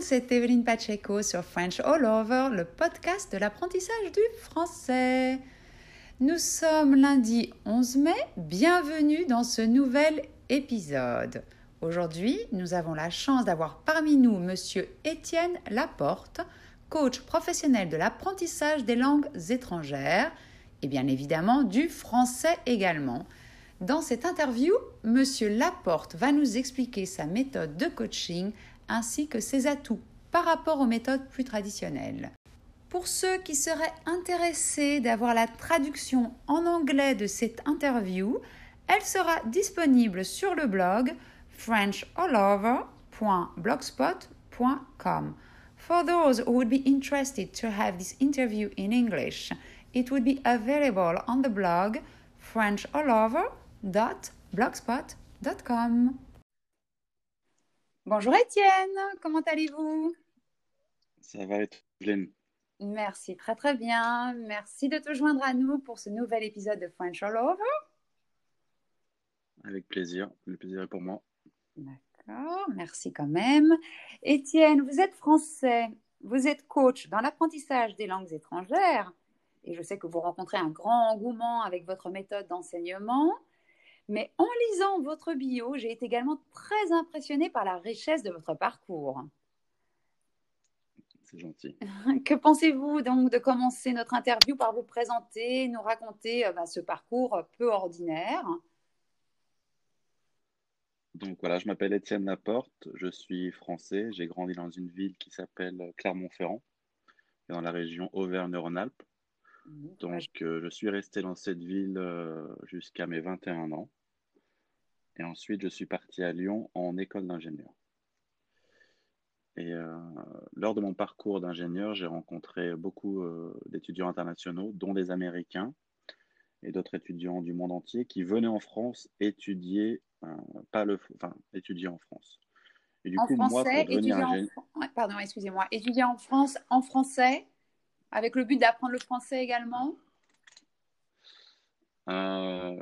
c'est Evelyne Pacheco sur French All Over, le podcast de l'apprentissage du français. Nous sommes lundi 11 mai, bienvenue dans ce nouvel épisode. Aujourd'hui, nous avons la chance d'avoir parmi nous monsieur Étienne Laporte, coach professionnel de l'apprentissage des langues étrangères et bien évidemment du français également. Dans cette interview, monsieur Laporte va nous expliquer sa méthode de coaching ainsi que ses atouts par rapport aux méthodes plus traditionnelles. Pour ceux qui seraient intéressés d'avoir la traduction en anglais de cette interview, elle sera disponible sur le blog frenchallover.blogspot.com. For those who would be interested to have this interview in English, it would be available on the blog frenchallover.blogspot.com. Bonjour Étienne, comment allez-vous? Ça va être pleine. Merci, très très bien. Merci de te joindre à nous pour ce nouvel épisode de French All Over. Avec plaisir, le plaisir est pour moi. D'accord, merci quand même. Étienne, vous êtes français, vous êtes coach dans l'apprentissage des langues étrangères et je sais que vous rencontrez un grand engouement avec votre méthode d'enseignement. Mais en lisant votre bio, j'ai été également très impressionnée par la richesse de votre parcours. C'est gentil. Que pensez-vous donc de commencer notre interview par vous présenter, nous raconter euh, bah, ce parcours peu ordinaire? Donc voilà, je m'appelle Étienne Laporte, je suis français, j'ai grandi dans une ville qui s'appelle Clermont-Ferrand, dans la région Auvergne-Rhône-Alpes. Donc, euh, je suis resté dans cette ville euh, jusqu'à mes 21 ans. Et ensuite, je suis parti à Lyon en école d'ingénieur. Et euh, lors de mon parcours d'ingénieur, j'ai rencontré beaucoup d'étudiants internationaux, dont des Américains et d'autres étudiants du monde entier qui venaient en France étudier, pas le, enfin, étudier en France. Et du en coup, français, moi, étudier en... Pardon, excusez-moi. Étudier en France en français avec le but d'apprendre le français également euh,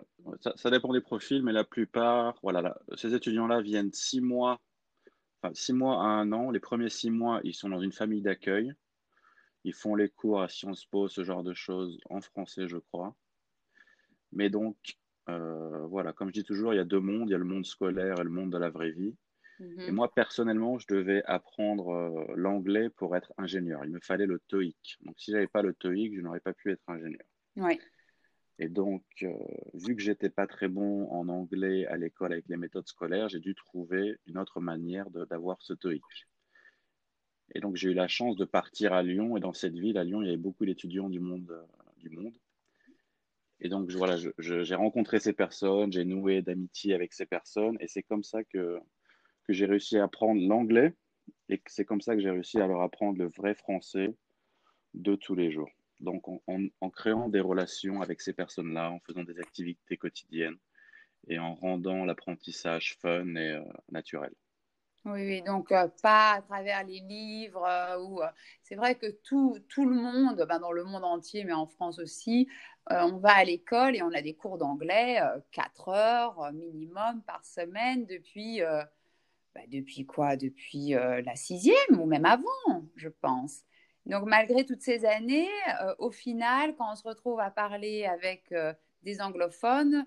ça, dépend des profils, mais la plupart, voilà, ces étudiants-là viennent six mois, six mois à un an. Les premiers six mois, ils sont dans une famille d'accueil. Ils font les cours à Sciences Po, ce genre de choses, en français, je crois. Mais donc, euh, voilà, comme je dis toujours, il y a deux mondes. Il y a le monde scolaire et le monde de la vraie vie. Et mhm. moi, personnellement, je devais apprendre euh, l'anglais pour être ingénieur. Il me fallait le TOEIC. Donc, si je n'avais pas le TOEIC, je n'aurais pas pu être ingénieur. Et donc, euh, vu que j'étais pas très bon en anglais à l'école avec les méthodes scolaires, j'ai dû trouver une autre manière d'avoir ce TOEIC. Et donc, j'ai eu la chance de partir à Lyon. Et dans cette ville, à Lyon, il y avait beaucoup d'étudiants du monde, euh, du monde. Et donc, voilà, j'ai rencontré ces personnes, j'ai noué d'amitié avec ces personnes. Et c'est comme ça que, que j'ai réussi à apprendre l'anglais et c'est comme ça que j'ai réussi à leur apprendre le vrai français de tous les jours. Donc, en, créant des relations avec ces personnes-là, en faisant des activités quotidiennes et en rendant l'apprentissage fun et euh, naturel. Oui, oui, donc euh, pas à travers les livres euh, c'est vrai que tout, tout le monde, ben, dans le monde entier, mais en France aussi, on va à l'école et on a des cours d'anglais 4 heures minimum par semaine depuis bah, depuis quoi? Depuis euh, la sixième ou même avant, je pense. Donc malgré toutes ces années, euh, au final, quand on se retrouve à parler avec euh, des anglophones,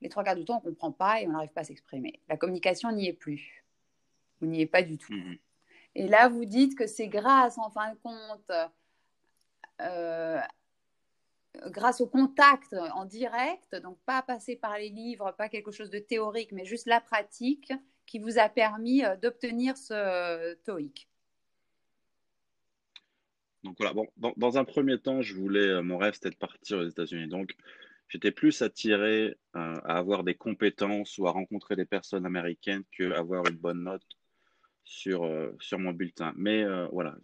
les trois quarts du temps, on ne comprend pas et on n'arrive pas à s'exprimer. La communication n'y est plus. Vous n'y êtes pas du tout. Mhm. Et là, vous dites que c'est grâce, en fin de compte, grâce au contact en direct, donc pas passer par les livres, pas quelque chose de théorique, mais juste la pratique, qui vous a permis euh, d'obtenir ce euh, TOEIC Donc voilà, bon, dans, un premier temps, je voulais, euh, mon rêve c'était de partir aux États-Unis. Donc j'étais plus attiré à avoir des compétences ou à rencontrer des personnes américaines qu'avoir une bonne note sur, sur mon bulletin. Mais voilà,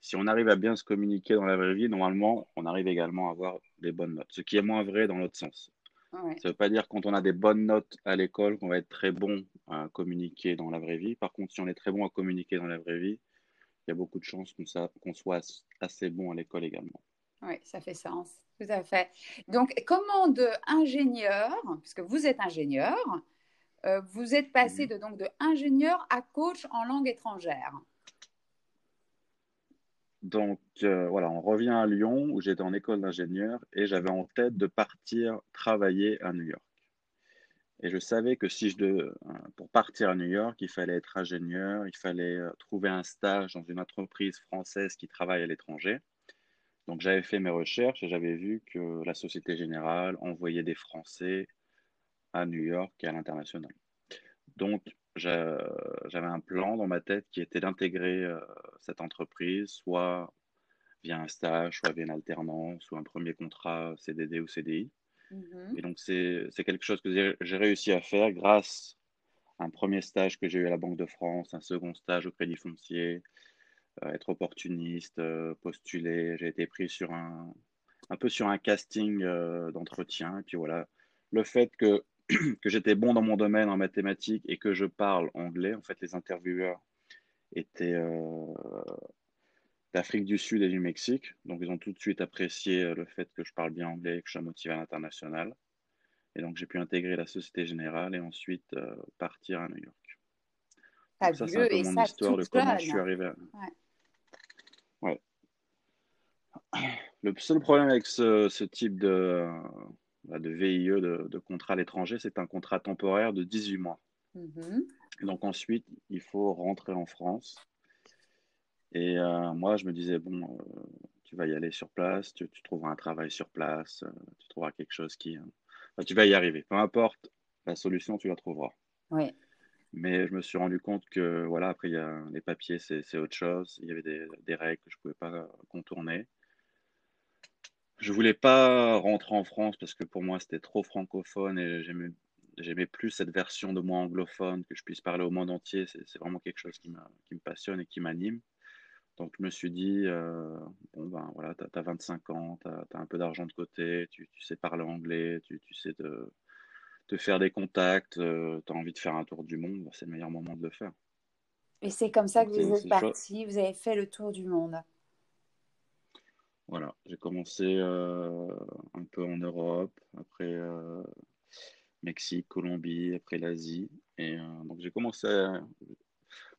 si on arrive à bien se communiquer dans la vraie vie, normalement, on arrive également à avoir des bonnes notes, ce qui est moins vrai dans l'autre sens. Ça ne veut pas dire quand on a des bonnes notes à l'école qu'on va être très bon à communiquer dans la vraie vie. Par contre, si on est très bon à communiquer dans la vraie vie, il y a beaucoup de chances qu'on soit assez bon à l'école également. Oui, ça fait sens. Tout à fait. Donc, comment de ingénieur, puisque vous êtes ingénieur, euh, vous êtes passé mhm. de, donc, de ingénieur à coach en langue étrangère Donc voilà, on revient à Lyon où j'étais en école d'ingénieur et j'avais en tête de partir travailler à New York. Et je savais que si je de, pour partir à New York, il fallait être ingénieur, il fallait trouver un stage dans une entreprise française qui travaille à l'étranger. Donc j'avais fait mes recherches et j'avais vu que la Société Générale envoyait des Français à New York et à l'international. Donc j'avais un plan dans ma tête qui était d'intégrer cette entreprise, soit via un stage, soit via une alternance, ou un premier contrat CDD ou CDI. Mhm. Et donc, c'est quelque chose que j'ai réussi à faire grâce à un premier stage que j'ai eu à la Banque de France, un second stage au Crédit Foncier, euh, être opportuniste, euh, postuler. J'ai été pris sur un, un peu sur un casting euh, d'entretien. Et puis voilà, le fait que, que j'étais bon dans mon domaine en mathématiques et que je parle anglais, en fait, les intervieweurs étaient d'Afrique du Sud et du Mexique. Donc, ils ont tout de suite apprécié euh, le fait que je parle bien anglais et que je suis motivé à l'international. Et donc, j'ai pu intégrer la Société Générale et ensuite euh, partir à New York. ça, c'est un peu mon histoire de comment je suis arrivé. À... Ouais. Le seul problème avec ce, type de, de VIE, de, contrat à l'étranger, c'est un contrat temporaire de 18 mois. Mm-hmm. Donc ensuite, il faut rentrer en France et euh, moi, je me disais, bon, euh, tu vas y aller sur place, tu, trouveras un travail sur place, euh, tu trouveras quelque chose qui... tu vas y arriver. Peu importe la solution, tu la trouveras. Oui. Mais je me suis rendu compte que, voilà, après, y a, les papiers, c'est autre chose. Il y avait des, des règles que je ne pouvais pas contourner. Je voulais pas rentrer en France parce que pour moi, c'était trop francophone et j'aimais j'aimais plus cette version de moi anglophone, que je puisse parler au monde entier. C'est vraiment quelque chose qui, qui me passionne et qui m'anime. Donc, je me suis dit, euh, bon, ben voilà, tu as, 25 ans, tu as, un peu d'argent de côté, tu, sais parler anglais, tu, sais te, faire des contacts, euh, tu as envie de faire un tour du monde, ben, c'est le meilleur moment de le faire. Et c'est comme ça que vous êtes parti, vous avez fait le tour du monde. Voilà, j'ai commencé euh, un peu en Europe, après Mexique, Colombie, après l'Asie. Et donc, j'ai commencé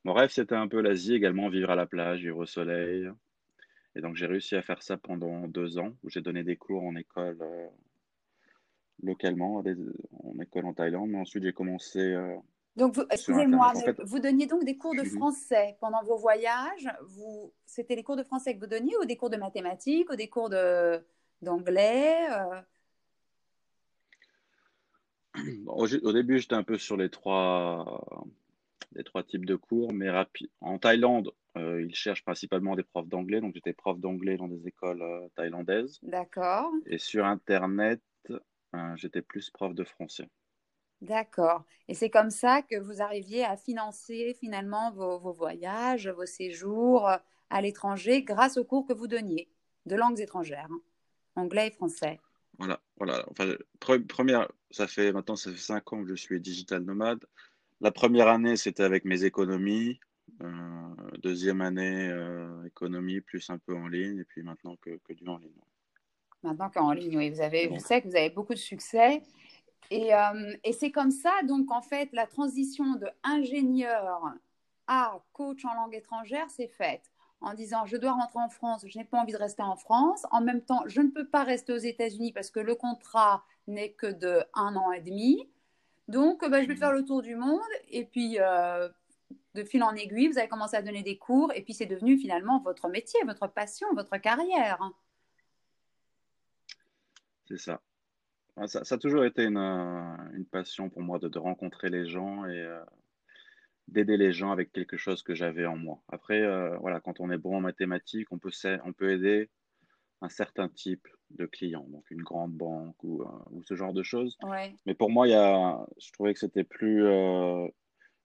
mon rêve, c'était un peu l'Asie également, vivre à la plage, vivre au soleil. Et donc, j'ai réussi à faire ça pendant deux ans, où j'ai donné des cours en école euh, localement, en école en Thaïlande. Mais ensuite, j'ai commencé. Donc, excusez-moi, vous donniez donc des cours de français pendant vos voyages. Vous, c'était les cours de français que vous donniez ou des cours de mathématiques ou des cours de, d'anglais euh? au, au, début, j'étais un peu sur les trois, des trois types de cours, mais en Thaïlande, euh, ils cherchent principalement des profs d'anglais, donc j'étais prof d'anglais dans des écoles euh, thaïlandaises. D'accord. Et sur Internet, j'étais plus prof de français. D'accord. Et c'est comme ça que vous arriviez à financer finalement vos, voyages, vos séjours à l'étranger grâce aux cours que vous donniez de langues étrangères, hein, anglais et français. Voilà, voilà. Enfin, première, ça fait maintenant ça fait cinq ans que je suis digital nomade. La première année, c'était avec mes économies. Euh, deuxième année, euh, économie plus un peu en ligne. Et puis maintenant que, que du en ligne. Maintenant qu'en ligne, oui. Vous avez, je sais que vous avez beaucoup de succès. Et, euh, et c'est comme ça, donc, en fait, la transition de ingénieur à coach en langue étrangère s'est faite en disant je dois rentrer en France, je n'ai pas envie de rester en France. En même temps, je ne peux pas rester aux États-Unis parce que le contrat n'est que de un an et demi. Donc, bah, je vais faire le tour du monde. Et puis, euh, de fil en aiguille, vous avez commencé à donner des cours. Et puis, c'est devenu finalement votre métier, votre passion, votre carrière. C'est ça. Ça. ça. a toujours été une, une, passion pour moi de, de rencontrer les gens et euh, d'aider les gens avec quelque chose que j'avais en moi. Après, euh, voilà, quand on est bon en mathématiques, on peut, on peut aider un certain type de clients, donc une grande banque ou, euh, ce genre de choses. Mais pour moi, il y a, je trouvais que c'était plus euh,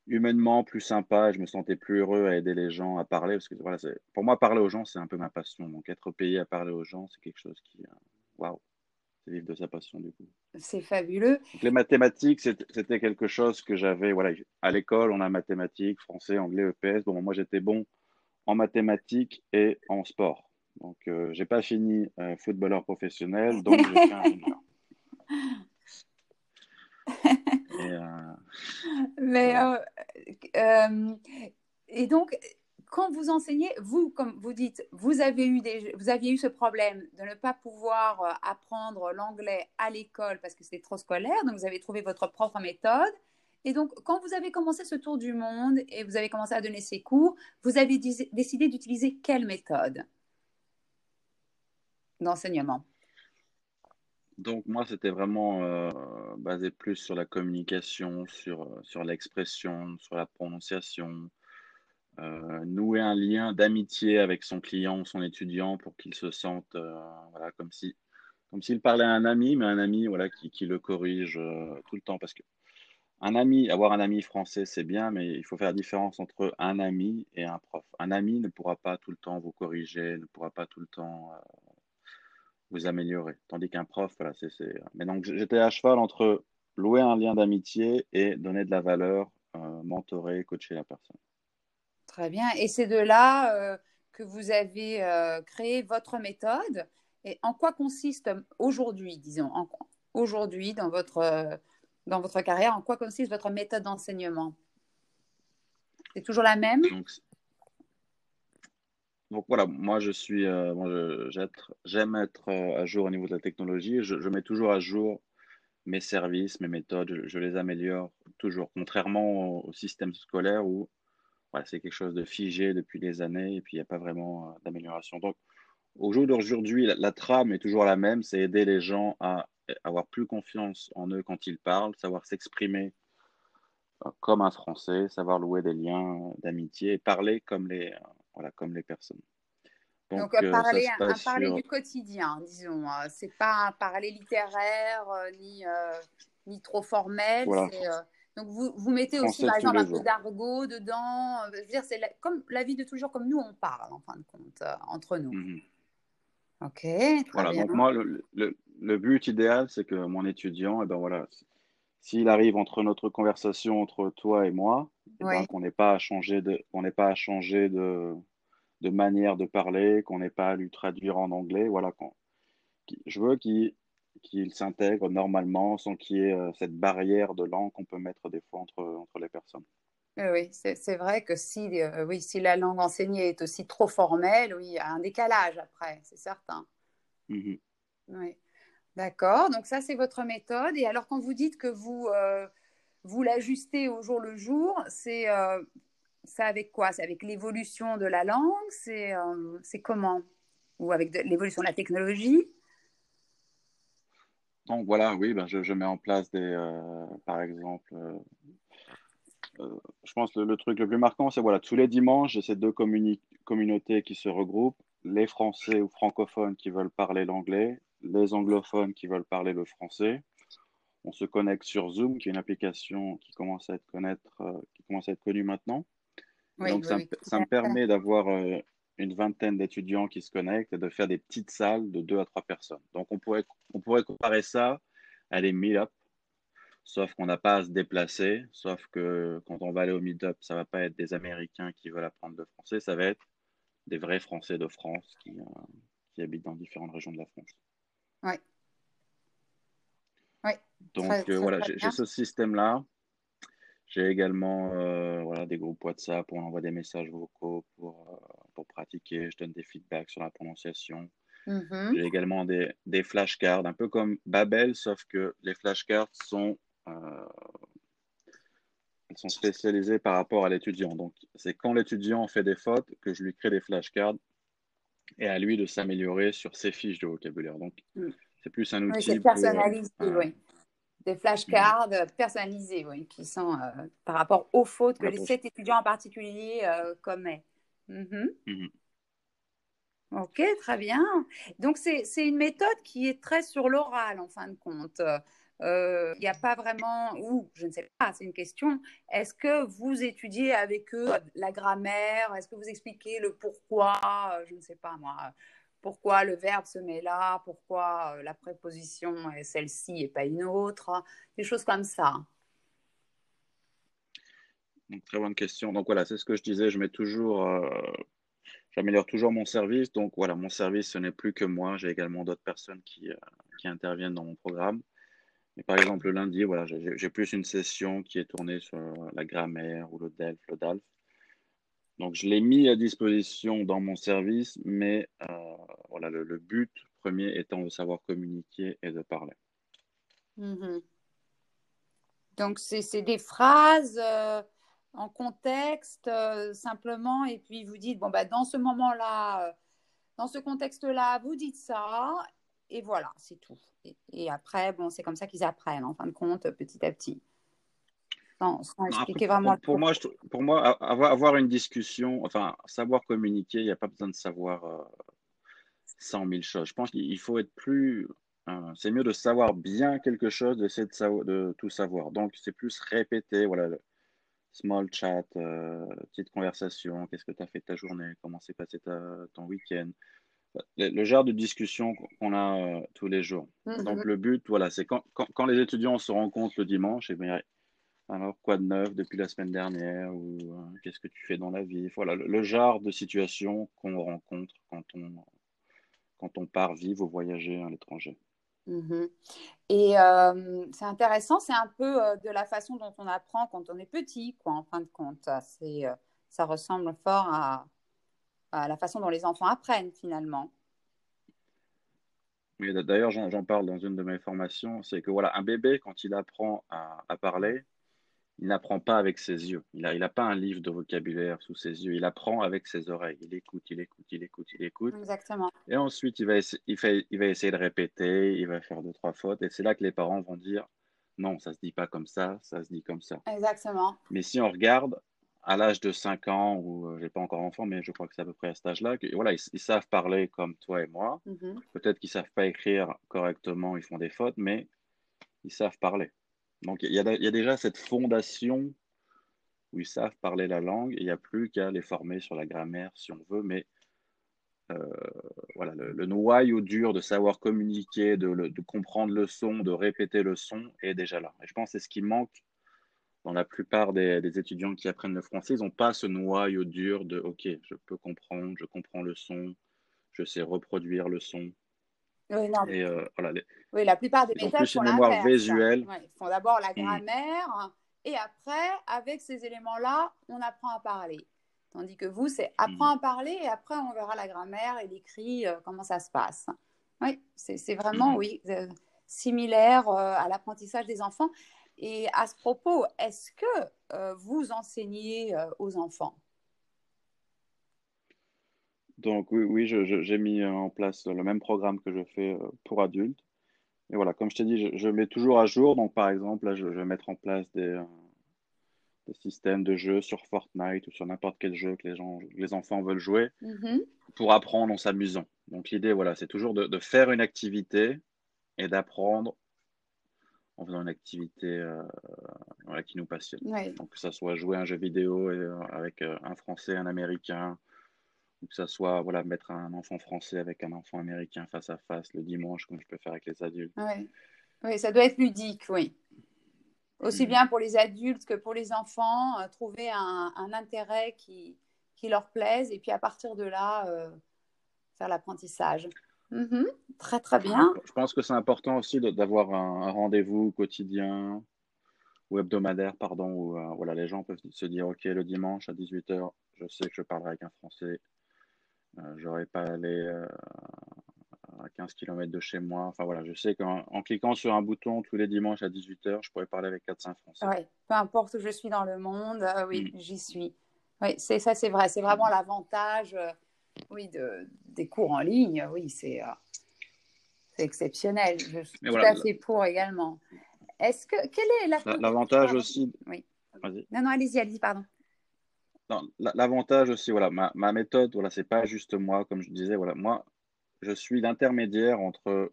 humainement plus sympa, je me sentais plus heureux à aider les gens à parler, parce que voilà, pour moi, parler aux gens, c'est un peu ma passion. Donc être payé à parler aux gens, c'est quelque chose qui, euh, waouh, c'est vivre de sa passion du coup. C'est fabuleux. les mathématiques, c'était quelque chose que j'avais, voilà, à l'école, on a mathématiques, français, anglais, EPS. Bon, moi, j'étais bon en mathématiques et en sport. Donc, euh, j'ai pas fini euh, footballeur professionnel, donc j'ai fait ingénieur. et, euh, Mais, et donc, quand vous enseignez, vous, comme vous dites, vous avez eu des, vous aviez eu ce problème de ne pas pouvoir euh, apprendre l'anglais à l'école parce que c'était trop scolaire, donc vous avez trouvé votre propre méthode. Et donc, quand vous avez commencé ce tour du monde et vous avez commencé à donner ces cours, vous avez décidé d'utiliser quelle méthode? D'enseignement donc moi, c'était vraiment euh, basé plus sur la communication, sur, sur l'expression, sur la prononciation, euh, nouer un lien d'amitié avec son client ou son étudiant pour qu'il se sente voilà, comme si comme s'il parlait à un ami, mais un ami voilà, qui, le corrige tout le temps. Parce que un ami, avoir un ami français, c'est bien, mais il faut faire la différence entre un ami et un prof. Un ami ne pourra pas tout le temps vous corriger, ne pourra pas tout le temps vous améliorer. Tandis qu'un prof, voilà, c'est. Mais donc, j'étais à cheval entre louer un lien d'amitié et donner de la valeur, euh, mentorer, coacher la personne. Très bien. Et c'est de là euh, que vous avez euh, créé votre méthode. Et en quoi consiste aujourd'hui, disons, aujourd'hui dans votre, dans votre carrière, en quoi consiste votre méthode d'enseignement? C'est toujours la même? Donc voilà, moi je suis, euh, j'aime être euh, à jour au niveau de la technologie. Je, mets toujours à jour mes services, mes méthodes, je, les améliore toujours. Contrairement au, système scolaire où voilà, c'est quelque chose de figé depuis des années et puis il n'y a pas vraiment euh, d'amélioration. Donc au jour d'aujourd'hui, la, trame est toujours la même, c'est aider les gens à avoir plus confiance en eux quand ils parlent, savoir s'exprimer comme un Français, savoir louer des liens d'amitié et parler comme les voilà, comme les personnes. Donc, euh, parler, un, parler du quotidien, disons. Euh, c'est pas un parler littéraire euh, ni, ni trop formel. Donc, vous, vous mettez aussi, par exemple, un peu d'argot dedans. Je veux dire, c'est comme la vie de toujours, comme nous, on parle, en fin de compte, entre nous. Mhm. Ok, très voilà, Donc, moi, le, le, le but idéal, c'est que mon étudiant, eh ben voilà, s'il arrive entre notre conversation entre toi et moi, eh ben, qu'on n'ait pas à changer de, qu'on n'ait pas à changer de, de manière de parler, qu'on n'ait pas à lui traduire en anglais, voilà. je veux qu'il qu'il s'intègre normalement sans qu'il y ait euh, cette barrière de langue qu'on peut mettre des fois entre, entre les personnes. Oui, c'est vrai que si, euh, oui, si la langue enseignée est aussi trop formelle, oui, il y a un décalage après, c'est certain. Mm-hmm. Oui. D'accord, donc ça c'est votre méthode. Et alors quand vous dites que vous, euh, vous l'ajustez au jour le jour, c'est euh, ça avec quoi? C'est avec l'évolution de la langue? C'est comment? Ou avec l'évolution de la technologie? Donc voilà, oui, ben je, mets en place des, par exemple, je pense que le, truc le plus marquant, c'est voilà, tous les dimanches, j'ai ces deux communautés qui se regroupent, les Français ou francophones qui veulent parler l'anglais les anglophones qui veulent parler le français. On se connecte sur Zoom, qui est une application qui commence à être, connaître, euh, qui commence à être connue maintenant. donc, ça, me permet d'avoir euh, une vingtaine d'étudiants qui se connectent et de faire des petites salles de deux à trois personnes. Donc, on pourrait, on pourrait comparer ça à les meet-up, sauf qu'on n'a pas à se déplacer, sauf que quand on va aller au meet-up, ça ne va pas être des Américains qui veulent apprendre le français, ça va être des vrais Français de France qui, euh, qui habitent dans différentes régions de la France. Oui. Oui. Donc euh, voilà, j'ai ce système-là. J'ai également euh, voilà, des groupes WhatsApp où on envoie des messages vocaux pour, pour pratiquer. Je donne des feedbacks sur la prononciation. Mm-hmm. J'ai également des, des, flashcards, un peu comme Babel, sauf que les flashcards sont, elles sont spécialisées par rapport à l'étudiant. Donc, c'est quand l'étudiant fait des fautes que je lui crée des flashcards et à lui de s'améliorer sur ses fiches de vocabulaire. Donc, mm. c'est plus un outil. Oui, personnalisé, euh, oui. Des flashcards mm. personnalisés, oui, qui sont euh, par rapport aux fautes que les sept étudiants en particulier euh, Mm-hmm. Mm-hmm. Ok, très bien. Donc, c'est une méthode qui est très sur l'oral, en fin de compte. Il euh, n'y a pas vraiment, ou je ne sais pas, c'est une question, est-ce que vous étudiez avec eux la grammaire? Est-ce que vous expliquez le pourquoi? Euh, Je ne sais pas moi. Pourquoi le verbe se met là? Pourquoi euh, la préposition est celle-ci et pas une autre? Des choses comme ça. Très bonne question. Donc voilà, c'est ce que je disais. Je mets toujours, j'améliore toujours mon service. Donc voilà, mon service, ce n'est plus que moi. J'ai également d'autres personnes qui, qui interviennent dans mon programme par exemple, le lundi, voilà, j'ai plus une session qui est tournée sur la grammaire ou le DELF, le DALF. Donc, je l'ai mis à disposition dans mon service, mais euh, voilà, le, but premier étant de savoir communiquer et de parler. Mhm. Donc, c'est des phrases euh, en contexte, euh, simplement, et puis vous dites, bon, bah, dans ce moment-là, dans ce contexte-là, vous dites ça, et voilà, c'est tout. Et, après, bon, c'est comme ça qu'ils apprennent, en fin de compte, petit à petit. Sans, expliquer vraiment. Pour, moi, pour moi, avoir, une discussion, enfin, savoir communiquer, il n'y a pas besoin de savoir euh, 100 000 choses. Je pense qu'il faut être plus. Euh, c'est mieux de savoir bien quelque chose, d'essayer de, de, tout savoir. Donc, c'est plus répéter, voilà, le small chat, euh, petite conversation, qu'est-ce que tu as fait ta journée, comment s'est passé ton week-end, le, genre de discussion qu'on a euh, tous les jours. Mm-hmm. Donc, le but, voilà, c'est quand, quand, les étudiants se rencontrent le dimanche, et eh bien, alors, quoi de neuf depuis la semaine dernière ou euh, qu'est-ce que tu fais dans la vie? Voilà, le, genre de situation qu'on rencontre quand on, quand on part vivre ou voyager à l'étranger. Mm-hmm. Et euh, c'est intéressant, c'est un peu de la façon dont on apprend quand on est petit, quoi, en fin de compte. Ça ressemble fort à, la façon dont les enfants apprennent finalement. D'ailleurs, j'en parle dans une de mes formations, c'est que voilà, un bébé, quand il apprend à, parler, il n'apprend pas avec ses yeux. Il n'a il a pas un livre de vocabulaire sous ses yeux. Il apprend avec ses oreilles. Il écoute, il écoute, il écoute, il écoute. Exactement. Et ensuite, il va, il, fait, il va essayer de répéter, il va faire deux, trois fautes. Et c'est là que les parents vont dire non, ça ne se dit pas comme ça, ça se dit comme ça. Exactement. Mais si on regarde, à l'âge de 5 ans, ou je euh, j'ai pas encore enfant, mais je crois que c'est à peu près à cet âge-là, voilà, ils, savent parler comme toi et moi. Mm-hmm. Peut-être qu'ils savent pas écrire correctement, ils font des fautes, mais ils savent parler. Donc il y, a, déjà cette fondation où ils savent parler la langue, il n'y a plus qu'à les former sur la grammaire si on veut, mais euh, voilà, le, noyau dur de savoir communiquer, de, comprendre le son, de répéter le son est déjà là. Et je pense que c'est ce qui manque dans la plupart des, étudiants qui apprennent le français, ils n'ont pas ce noyau dur de OK, je peux comprendre, je comprends le son, je sais reproduire le son. Oui, non, euh, oui la plupart des méthodes font mémoire visuelle. ils font d'abord la mm. grammaire et après, avec ces éléments-là, on apprend à parler. Tandis que vous, c'est apprends mm. à parler et après, on verra la grammaire et l'écrit, euh, comment ça se passe. Oui, c'est vraiment, mm. oui, euh, similaire à l'apprentissage des enfants. Et à ce propos, est-ce que vous enseignez aux enfants? Donc oui, oui j'ai mis en place le même programme que je fais euh, pour adultes. Et voilà, comme je t'ai dit, je, mets toujours à jour. Donc par exemple, là, je, vais mettre en place des, systèmes de jeux sur Fortnite ou sur n'importe quel jeu que les, gens, les enfants veulent jouer mm-hmm. pour apprendre en s'amusant. Donc l'idée, voilà, c'est toujours de, de faire une activité et d'apprendre en faisant une activité euh, qui nous passionne. Donc que ça soit jouer un jeu vidéo euh, avec euh, un Français, un Américain, ou que ça soit voilà, mettre un enfant français avec un enfant américain face à face le dimanche, comme je peux faire avec les adultes. Oui, oui ça doit être ludique, oui. Aussi mm. bien pour les adultes que pour les enfants, trouver un, intérêt qui, qui, leur plaise et puis à partir de là, faire l'apprentissage. Mhm. Très, très bien. Je pense que c'est important aussi d'avoir un, rendez-vous quotidien ou hebdomadaire, pardon, où euh, voilà, les gens peuvent se dire, OK, le dimanche à 18h, je sais que je parlerai avec un Français. Euh, je n'aurai pas aller euh, à 15 km de chez moi. Enfin voilà, je sais qu'en cliquant sur un bouton tous les dimanches à 18h, je pourrais parler avec 4-5 Français. Oui, peu importe où je suis dans le monde, oui, mm. j'y suis. Oui, c'est ça, c'est vrai. C'est vraiment l'avantage oui, de, des cours en ligne, oui, c'est euh, exceptionnel. Je suis tout à fait pour également. Est-ce que quelle est la l'avantage aussi Oui. Non, non, allez-y, allez-y, pardon. L'avantage aussi, voilà, ma, ma, méthode, voilà, c'est pas juste moi, comme je disais, voilà, moi, je suis l'intermédiaire entre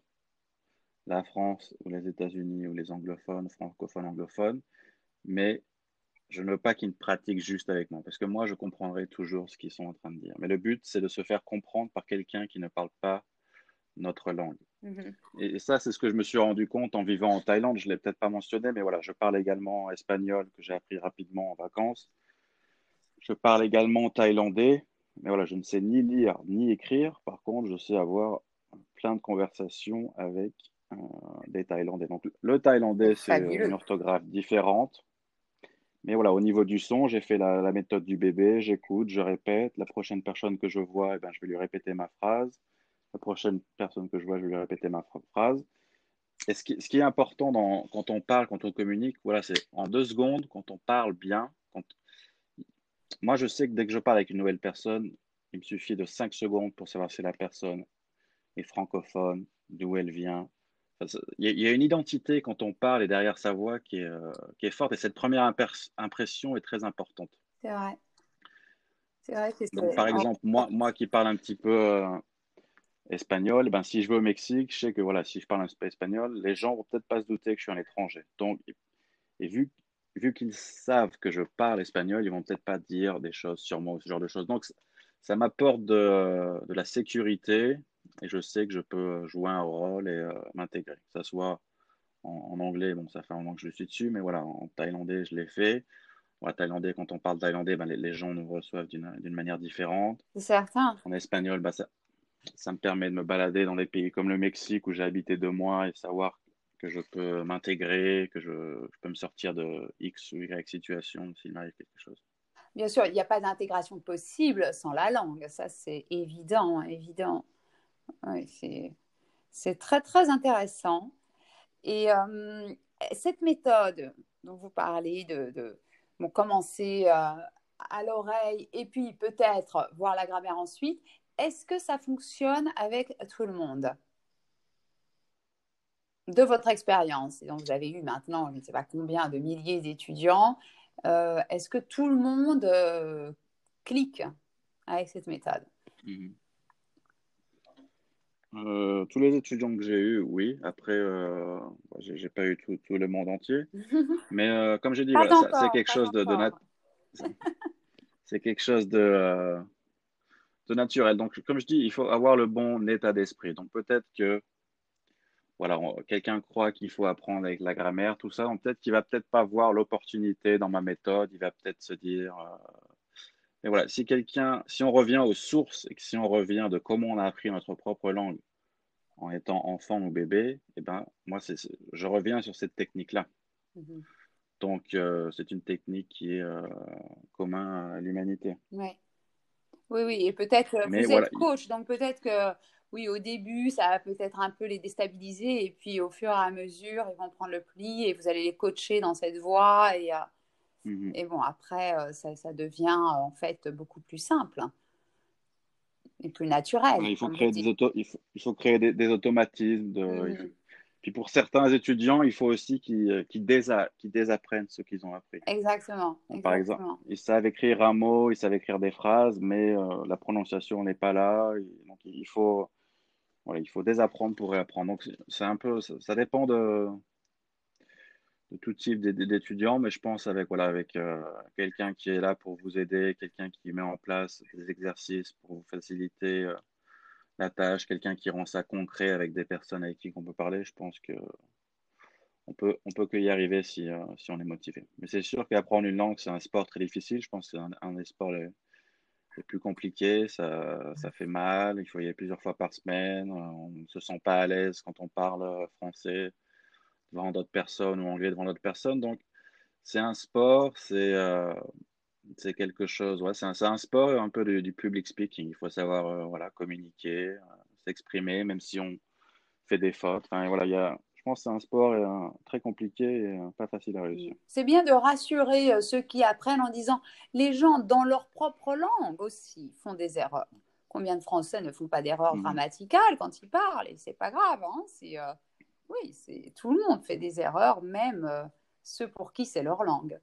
la France ou les États-Unis ou les anglophones, francophones, anglophones, mais je ne veux pas qu'ils pratiquent juste avec moi, parce que moi, je comprendrai toujours ce qu'ils sont en train de dire. Mais le but, c'est de se faire comprendre par quelqu'un qui ne parle pas notre langue. Mhm. Et, ça, c'est ce que je me suis rendu compte en vivant en Thaïlande. Je ne l'ai peut-être pas mentionné, mais voilà, je parle également espagnol, que j'ai appris rapidement en vacances. Je parle également thaïlandais, mais voilà, je ne sais ni lire ni écrire. Par contre, je sais avoir plein de conversations avec euh, des Thaïlandais. Donc, le thaïlandais, c'est une orthographe différente Mais voilà, au niveau du son, j'ai fait la, méthode du bébé, j'écoute, je répète. La prochaine personne que je vois, eh ben, je vais lui répéter ma phrase. La prochaine personne que je vois, je vais lui répéter ma phrase. Et ce qui, ce qui est important dans, quand on parle, quand on communique, voilà, c'est en deux secondes, quand on parle bien. Quand... Moi, je sais que dès que je parle avec une nouvelle personne, il me suffit de cinq secondes pour savoir si la personne est francophone, d'où elle vient, il y, a une identité quand on parle et derrière sa voix qui est, euh, qui est forte. Et cette première impression est très importante. C'est vrai. C'est vrai Donc, par exemple, moi, moi qui parle un petit peu euh, espagnol, ben, si je vais au Mexique, je sais que voilà, si je parle un peu espagnol, les gens vont peut-être pas se douter que je suis un étranger. Donc, et vu, vu qu'ils savent que je parle espagnol, ils vont peut-être pas dire des choses sur moi ou ce genre de choses. Donc, ça m'apporte de, de la sécurité et je sais que je peux jouer un rôle et euh, m'intégrer. Que ce soit en, anglais, bon, ça fait un moment que je suis dessus, mais voilà, en thaïlandais, je l'ai fait. En thaïlandais, quand on parle thaïlandais, ben, les, gens nous reçoivent d'une manière différente. C'est certain. En espagnol, ben, ça, ça me permet de me balader dans des pays comme le Mexique où j'ai habité deux mois et savoir que je peux m'intégrer, que je, peux me sortir de X ou Y situation s'il m'arrive quelque chose. Bien sûr, il n'y a pas d'intégration possible sans la langue, ça c'est évident, évident. C'est très, très intéressant. Et euh, cette méthode dont vous parlez, de, commencer euh, à l'oreille et puis peut-être voir la grammaire ensuite, est-ce que ça fonctionne avec tout le monde? De votre expérience, et donc vous avez eu maintenant, je ne sais pas combien de milliers d'étudiants, euh, est-ce que tout le monde clique avec cette méthode? Mmh euh, tous les étudiants que j'ai eus, oui. Après, euh, j'ai pas eu tout, le monde entier. Mais euh, comme j'ai dit, c'est quelque chose de, c'est quelque chose de, euh, de naturel. Donc, comme je dis, il faut avoir le bon état d'esprit. Donc, peut-être que voilà, quelqu'un croit qu'il faut apprendre avec la grammaire, tout ça. Peut-être qu'il va peut-être pas voir l'opportunité dans ma méthode. Il va peut-être se dire, et voilà, si quelqu'un, si on revient aux sources et que si on revient de comment on a appris notre propre langue en étant enfant ou bébé, eh ben, moi, je reviens sur cette technique-là. Mm-hmm. Donc, euh, c'est une technique qui est euh, commune à l'humanité. Ouais. Oui, oui, et peut-être, euh, vous êtes coach, donc peut-être que, oui, au début, ça va peut-être un peu les déstabiliser, et puis au fur et à mesure, ils vont prendre le pli, et vous allez les coacher dans cette voie, et Mmh et bon, après, euh, ça, ça, devient euh, en fait beaucoup plus simple hein, et plus naturel. il, faut créer des auto, il, faut, il, faut créer des, automatismes. De, mmh Puis pour certains étudiants, il faut aussi qu'ils euh, désapprennent ce qu'ils ont appris. Exactement, Par exemple, ils savent écrire un mot, ils savent écrire des phrases, mais la prononciation n'est pas là. Donc il faut, il faut désapprendre pour réapprendre. Donc c'est un peu, ça dépend de, tout type d'étudiants, mais je pense avec, voilà, avec euh, quelqu'un qui est là pour vous aider, quelqu'un qui met en place des exercices pour vous faciliter euh, la tâche, quelqu'un qui rend ça concret avec des personnes avec qui on peut parler, je pense que on peut, on peut que y arriver si, euh, si on est motivé. Mais c'est sûr qu'apprendre une langue, c'est un sport très difficile. Je pense que c'est un, des sports les, plus compliqués. Ça, ça, fait mal. Il faut y aller plusieurs fois par semaine. On ne se sent pas à l'aise quand on parle français devant d'autres personnes ou anglais devant d'autres personnes. Donc, c'est un sport, c'est euh, c'est quelque chose. Ouais, c'est un, un, sport un peu du, public speaking. Il faut savoir euh, voilà, communiquer, euh, s'exprimer, même si on fait des fautes. Enfin, voilà, il y a, je pense que c'est un sport très compliqué et pas facile à réussir. C'est bien de rassurer ceux qui apprennent en disant les gens dans leur propre langue aussi font des erreurs. Combien de Français ne font pas d'erreurs mmh. grammaticales quand ils parlent? Et c'est pas grave. Hein, c'est oui, c'est tout le monde fait des erreurs, même euh, ceux pour qui c'est leur langue.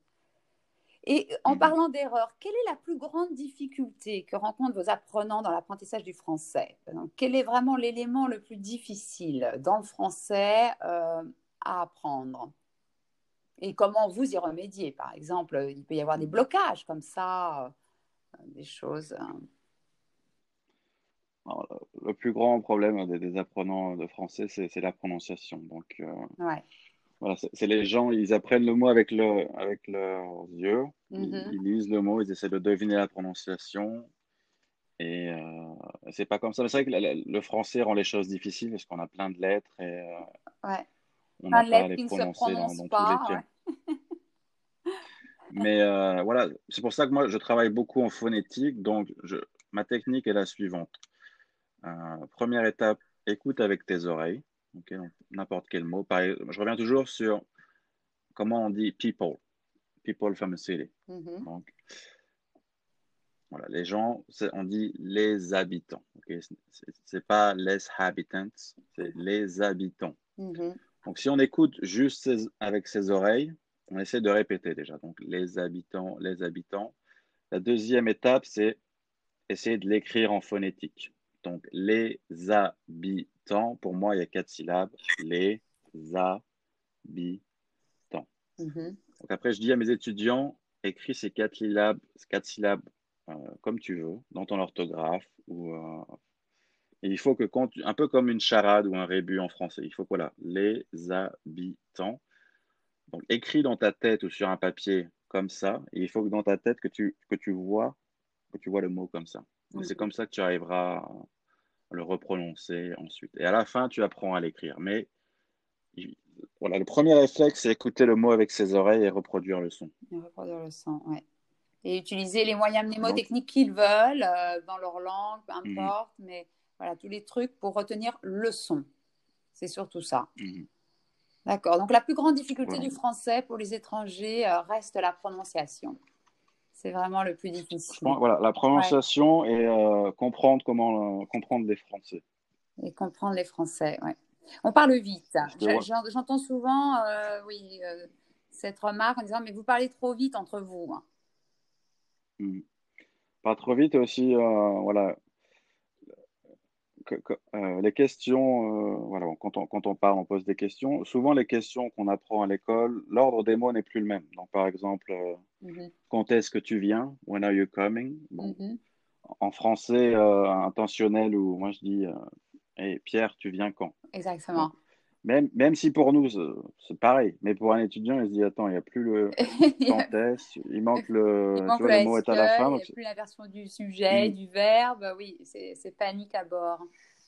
Et en mhm. parlant d'erreurs, quelle est la plus grande difficulté que rencontrent vos apprenants dans l'apprentissage du français? Quel est vraiment l'élément le plus difficile dans le français euh, à apprendre? Et comment vous y remédiez? Par exemple, il peut y avoir des blocages comme ça, euh, des choses le plus grand problème des, apprenants de français, c'est la prononciation. Donc, euh, voilà, c'est les gens, ils apprennent le mot avec, le, avec leurs yeux, mm-hmm. ils, lisent le mot, ils essaient de deviner la prononciation. Et euh, c'est pas comme ça. C'est vrai que le français rend les choses difficiles parce qu'on a plein de lettres et euh, on n'a pas à les prononcer dans, tous les cas. Mais euh, voilà, c'est pour ça que moi, je travaille beaucoup en phonétique. Donc, je, ma technique est la suivante. Euh, première étape, écoute avec tes oreilles. N'importe quel mot. je reviens toujours sur comment on dit people. People from a city. Mm-hmm. Donc, voilà, les gens, on dit les habitants. Okay? C'est pas les habitants, c'est les habitants. Mm-hmm. Donc, si on écoute juste avec ses oreilles, on essaie de répéter déjà. Donc, les habitants, les habitants. La deuxième étape, c'est essayer de l'écrire en phonétique. Donc, les habitants, pour moi, il y a quatre syllabes. Les habitants. Donc, après, je dis à mes étudiants, écris ces quatre syllabes, quatre syllabes euh, comme tu veux, dans ton orthographe. Ou, euh, il faut que, quand un peu comme une charade ou un rébut en français, il faut que, voilà, les habitants. Donc, écris dans ta tête ou sur un papier comme ça. Et il faut que dans ta tête, que tu, que tu vois que tu vois le mot comme ça. C'est comme ça que tu arriveras à le reprononcer ensuite. Et à la fin, tu apprends à l'écrire. Mais voilà, le premier réflexe, c'est écouter le mot avec ses oreilles et reproduire le son. Et reproduire le son, ouais. Et utiliser les moyens mnémotechniques qu'ils veulent euh, dans leur langue, peu mhm. importe, mais voilà, tous les trucs pour retenir le son. C'est surtout ça. Mhm. D'accord. Donc la plus grande difficulté du français pour les étrangers euh, reste la prononciation. C'est vraiment le plus difficile. Voilà, la prononciation et euh, comprendre comment comprendre les Français. Et comprendre les Français, oui. On parle vite. J'entends souvent, oui, cette remarque en disant mais vous parlez trop vite entre vous. Hein. Hmm. Pas trop vite aussi, euh. Euh, les questions, euh, voilà, quand on, quand on parle, on pose des questions. Souvent, les questions qu'on apprend à l'école, l'ordre des mots n'est plus le même. Donc, par exemple, mm-hmm. quand est-ce que tu viens? When are you coming? Bon. Mm-hmm. En français intentionnel, ou moi je dis, hey, Pierre, tu viens quand? Exactement. Même, même si pour nous, c'est pareil, mais pour un étudiant, il se dit Attends, il n'y a plus le quand il manque le, il manque le, mot est à la fin. Il n'y a plus la version du sujet, mm. du verbe. Oui, c'est panique à bord.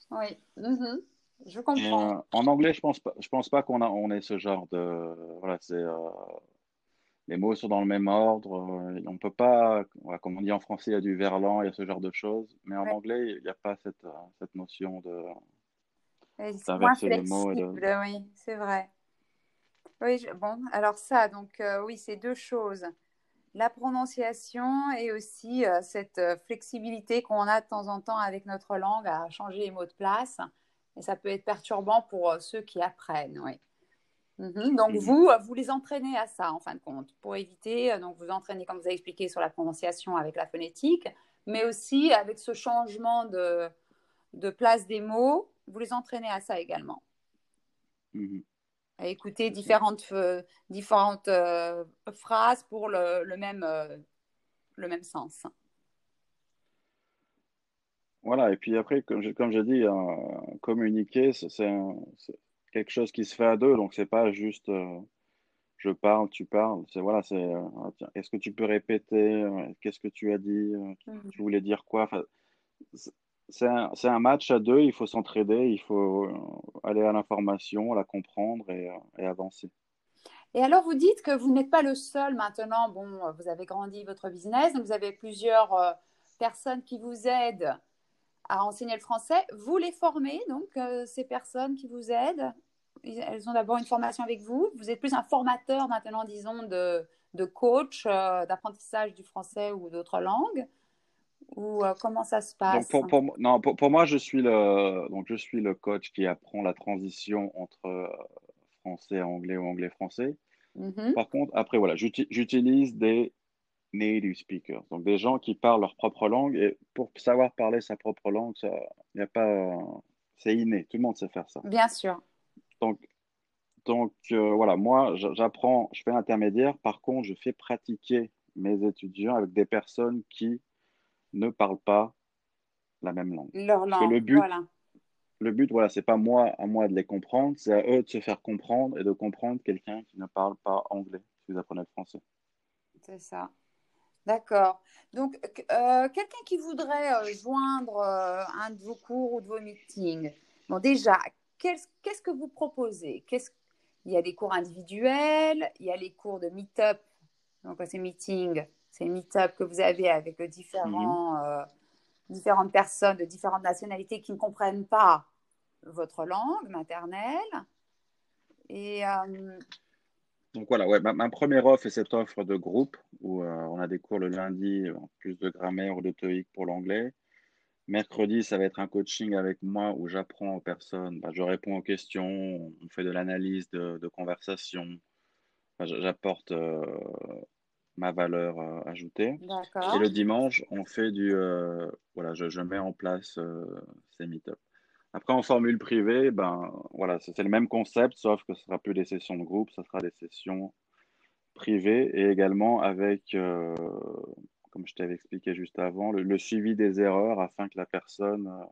Oui, mm-hmm. je comprends. Euh, en anglais, je ne pense pas, je pense pas qu'on on ait ce genre de. Voilà, c'est. Euh, les mots sont dans le même ordre. Euh, on ne peut pas, comme on dit en français, il y a du verlan, il y a ce genre de choses. Mais en anglais, il n'y a pas cette, cette notion de c'est moins flexible, oui, c'est vrai. Oui, bon, alors ça, donc euh, oui, c'est deux choses. La prononciation et aussi euh, cette euh, flexibilité qu'on a de temps en temps avec notre langue à changer les mots de place. Et ça peut être perturbant pour ceux qui apprennent, oui. Mhm. Donc, vous, vous les entraînez à ça, en fin de compte, pour éviter, donc vous entraînez, comme vous avez expliqué, sur la prononciation avec la phonétique, mais aussi avec ce changement de, de place des mots vous les entraînez à ça également. Mhm. À écouter différentes, euh, différentes euh, phrases pour le, le même, euh, le même sens. Voilà, et puis après, comme je dis, communiquer, c'est quelque chose qui se fait à deux, donc c'est pas juste je parle, tu parles. C'est voilà, c'est est-ce que tu peux répéter Qu'est-ce que tu as dit mhm. Tu voulais dire quoi? Enfin, c'est un, match à deux, il faut s'entraider, il faut euh, aller à l'information, la comprendre et, euh, et, avancer. Et alors, vous dites que vous n'êtes pas le seul maintenant. Bon, vous avez grandi votre business, vous avez plusieurs euh, personnes qui vous aident à enseigner le français. Vous les formez, donc ces personnes qui vous aident, elles ont d'abord une formation avec vous. Vous êtes plus un formateur maintenant, disons, de coach d'apprentissage du français ou d'autres langues ou euh, comment ça se passe? pour, pour, non, pour, moi, je suis, le, donc, je suis le coach qui apprend la transition entre euh, français anglais ou anglais-français. Mm-hmm. Par contre, après, voilà, j'utilise des native speakers, donc des gens qui parlent leur propre langue. Et pour savoir parler sa propre langue, ça, y a pas, c'est inné, tout le monde sait faire ça. Bien sûr. Donc, donc euh, voilà, moi, j'apprends, je fais l'intermédiaire. Par contre, je fais pratiquer mes étudiants avec des personnes qui ne parlent pas la même langue. Leur langue, le but, voilà. Le but, voilà, c'est pas moi à moi de les comprendre, c'est à eux de se faire comprendre et de comprendre quelqu'un qui ne parle pas anglais, si vous apprenez le français. C'est ça. D'accord. Donc, euh, quelqu'un qui voudrait euh, joindre euh, un de vos cours ou de vos meetings, bon, déjà, qu'est-ce que vous proposez? Il y a des cours individuels, il y a les cours de meet-up donc ces meetings, ces meet-up que vous avez avec différents, mhm. différentes personnes de différentes nationalités qui ne comprennent pas votre langue maternelle. Et donc voilà, ouais, ma, première offre est cette offre de groupe où on a des cours le lundi, en plus de grammaire ou de TOEIC pour l'anglais. Mercredi, ça va être un coaching avec moi où j'apprends aux personnes, bah, je réponds aux questions, on fait de l'analyse de, conversation, j'apporte euh, ma valeur euh, ajoutée. Et le dimanche, on fait du, euh, voilà, je, mets en place ces meet-up. Après, en formule privée, ben voilà, c'est le même concept, sauf que ce sera plus des sessions de groupe, ce sera des sessions privées et également avec comme je t'avais expliqué juste avant, le, suivi des erreurs afin que la personne euh,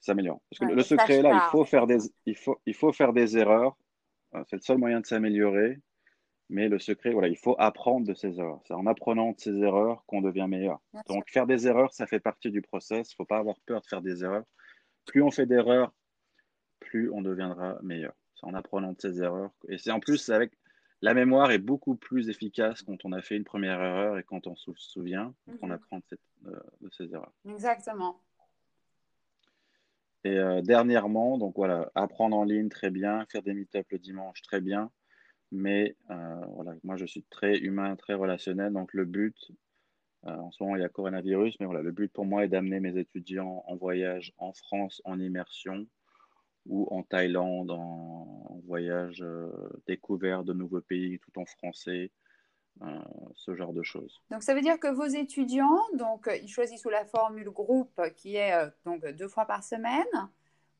s'améliore. Parce que le secret est là, il faut, faire des, il, faut, il faut faire des erreurs. Euh, c'est le seul moyen de s'améliorer. Mais le secret, voilà, il faut apprendre de ses erreurs. C'est en apprenant de ses erreurs qu'on devient meilleur. Donc, faire des erreurs, ça fait partie du process. Il ne faut pas avoir peur de faire des erreurs. Plus on fait d'erreurs, plus on deviendra meilleur. C'est en apprenant de ses erreurs. Et c'est en plus avec la mémoire est beaucoup plus efficace quand on a fait une première erreur et quand on se souvient, qu'on mhm. apprend de, de, ces erreurs. Exactement. Et euh, dernièrement, donc voilà, apprendre en ligne, très bien, faire des meet-up le dimanche, très bien. Mais euh, voilà, moi, je suis très humain, très relationnel. Donc, le but, euh, en ce moment, il y a coronavirus, mais voilà, le but pour moi est d'amener mes étudiants en voyage en France, en immersion, ou en Thaïlande, en, voyage euh, découvert de nouveaux pays tout en français, ce genre de choses. Donc ça veut dire que vos étudiants, donc ils choisissent sous la formule groupe qui est donc deux fois par semaine,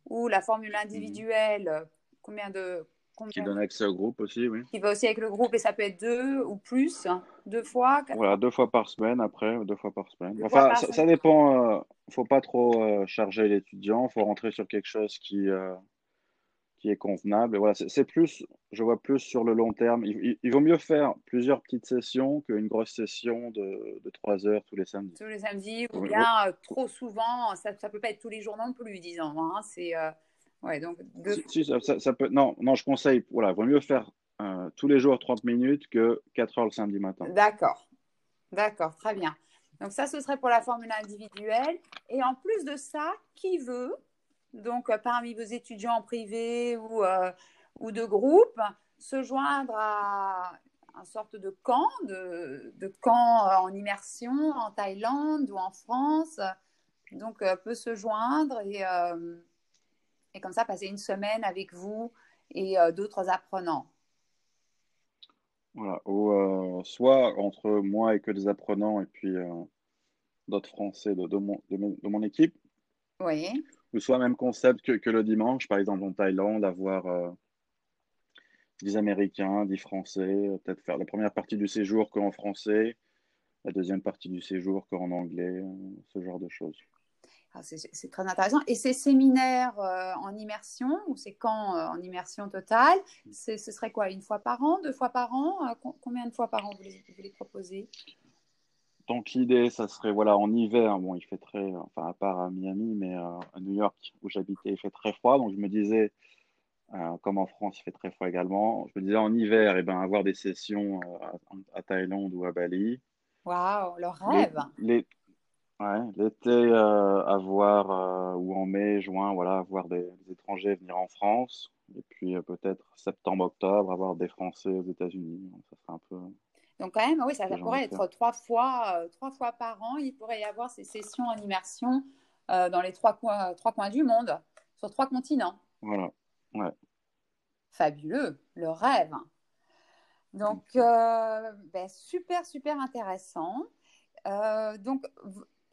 ou la formule individuelle, combien de qui donne accès au groupe aussi, oui. Qui va aussi avec le groupe et ça peut être deux ou plus, deux fois. Voilà, deux fois par semaine après, deux fois par semaine. enfin, ça, dépend. Il euh, ne faut pas trop euh, charger l'étudiant. Il faut rentrer sur quelque chose qui, euh, qui est convenable. Et voilà, c'est plus, je vois plus sur le long terme. Il, vaut mieux faire plusieurs petites sessions qu'une grosse session de, de, trois heures tous les samedis. Tous les samedis, ou bien trop souvent. Ça ne peut pas être tous les jours non plus, disons. Hein. C'est Ouais, donc ça, peut... non, non, je conseille, voilà, il vaut mieux faire euh, tous les jours 30 minutes que 4 heures le samedi matin. D'accord, d'accord, très bien. Donc ça, ce serait pour la formule individuelle. Et en plus de ça, qui veut, donc euh, parmi vos étudiants en privé ou, euh, ou de groupe, se joindre à une sorte de camp, de, de camp en immersion en Thaïlande ou en France, donc peut se joindre et et comme ça passer une semaine avec vous et euh, d'autres apprenants. Voilà, ou euh, soit entre moi et que des apprenants et puis euh, d'autres Français de, de, mon, de, mon, équipe. Oui. Ou soit même concept que, que le dimanche, par exemple en Thaïlande, avoir des Américains, des Français, peut-être faire la première partie du séjour qu'en français, la deuxième partie du séjour qu'en anglais, ce genre de choses. Ah, c'est très intéressant. Et ces séminaires euh, en immersion, ou ces camps euh, en immersion totale, ce serait quoi Une fois par an Deux fois par an euh, Combien de fois par an vous les, vous les proposez? Donc l'idée, ça serait voilà, en hiver, bon, il fait très, enfin à part à Miami, mais à New York où j'habitais, il fait très froid. Donc je me disais, comme en France, il fait très froid également. Je me disais en hiver, et eh ben, avoir des sessions à, Thaïlande ou à Bali. Waouh, le rêve les, l'été, euh, avoir, euh, ou en mai, juin, voilà, avoir des, étrangers venir en France. Et puis euh, peut-être septembre, octobre, avoir des Français aux États-Unis. Ça serait un peu. Donc, quand même, oui, ça, pourrait être trois fois, trois fois par an. Il pourrait y avoir ces sessions en immersion dans les trois coins, trois coins du monde, sur trois continents. Voilà. Ouais. Fabuleux, le rêve. Donc, ben, super, super intéressant. donc,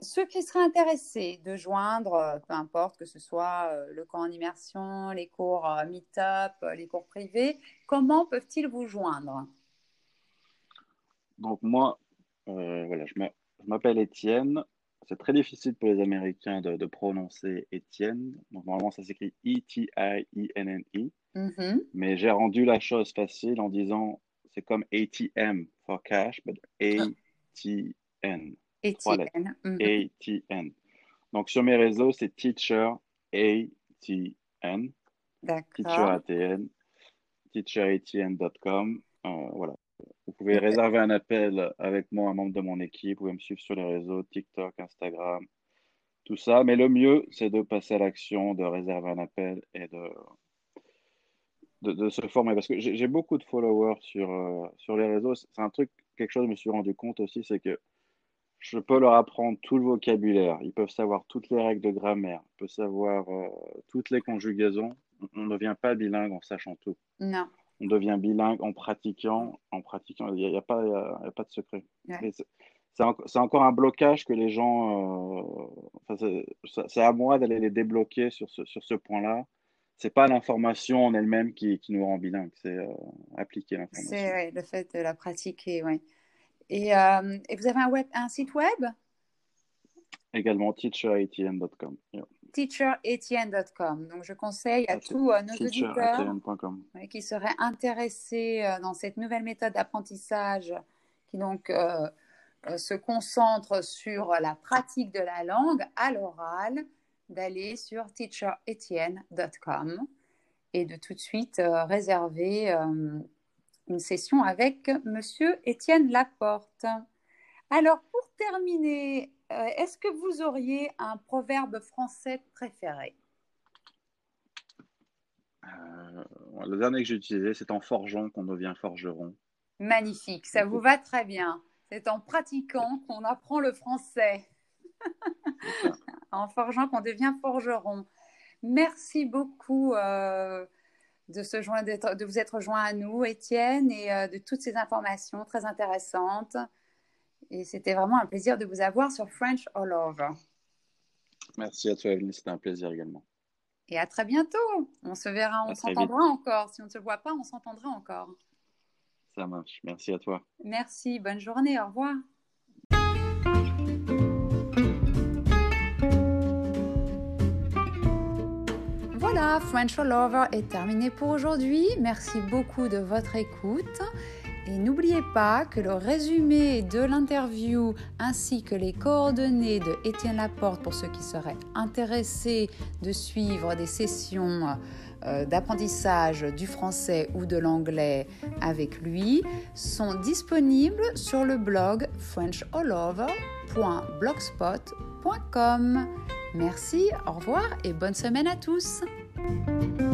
ceux qui seraient intéressés de joindre, euh, peu importe que ce soit euh, le camp en immersion, les cours euh, meet-up, les cours privés, comment peuvent-ils vous joindre? Donc moi, voilà, je m'appelle Étienne. C'est très difficile pour les Américains de, prononcer Étienne. Donc normalement, ça s'écrit E-T-I-E-N-N-I. Mm-hmm. Mais j'ai rendu la chose facile en disant c'est comme ATM for cash, but A-T-N. ATN. ATN. Donc sur mes réseaux, c'est teacher ATN. D'accord. Teacher ATN. Teacheratn.com. Euh, voilà. vous pouvez réserver un appel avec moi, un membre de mon équipe. Vous pouvez me suivre sur les réseaux TikTok, Instagram, tout ça. Mais le mieux, c'est de passer à l'action, de réserver un appel et de, de, se former. Parce que j'ai beaucoup de followers sur, euh, sur les réseaux. C'est un truc, quelque chose que je me suis rendu compte aussi, c'est que je peux leur apprendre tout le vocabulaire. Ils peuvent savoir toutes les règles de grammaire. Ils peuvent savoir euh, toutes les conjugaisons. On ne devient pas bilingue en sachant tout. Non. On devient bilingue en pratiquant. En pratiquant, il n'y a, pas, a, pas de secret. C'est encore un blocage que les gens. Euh, c'est à moi d'aller les débloquer sur ce, sur ce point-là. C'est pas l'information en elle-même qui, qui, nous rend bilingue, c'est euh, appliquer l'information. C'est le fait de la pratiquer, oui. Et, euh, et, vous avez un, web, un site web? Également teacheretn.com. Yeah. Teacheretn.com. Donc je conseille à tous nos auditeurs qui seraient intéressés dans cette nouvelle méthode d'apprentissage qui donc euh, se concentre sur la pratique de la langue à l'oral, d'aller sur teacheretienne.com et de tout de suite euh, réserver euh, une session avec Monsieur Étienne Laporte. Alors, pour terminer, est-ce que vous auriez un proverbe français préféré? Le dernier que j'ai utilisé, c'est en forgeant qu'on devient forgeron. Magnifique, ça vous va très bien. C'est en pratiquant qu'on apprend le français. en forgeant qu'on devient forgeron. Merci beaucoup euh, de, se joindre, de vous être joint à nous, Étienne, et euh, de toutes ces informations très intéressantes. Et c'était vraiment un plaisir de vous avoir sur French All Over. Merci à toi, Evelyne. C'était un plaisir également. Et à très bientôt. On se verra, on s'entendra encore. Si on ne se voit pas, on s'entendra encore. Ça marche. Merci à toi. Merci. Bonne journée. Au revoir. French All Over est terminé pour aujourd'hui. Merci beaucoup de votre écoute. Et n'oubliez pas que le résumé de l'interview ainsi que les coordonnées de Étienne Laporte pour ceux qui seraient intéressés de suivre des sessions euh, d'apprentissage du français ou de l'anglais avec lui sont disponibles sur le blog frenchallover.blogspot.com. Merci, au revoir et bonne semaine à tous. Música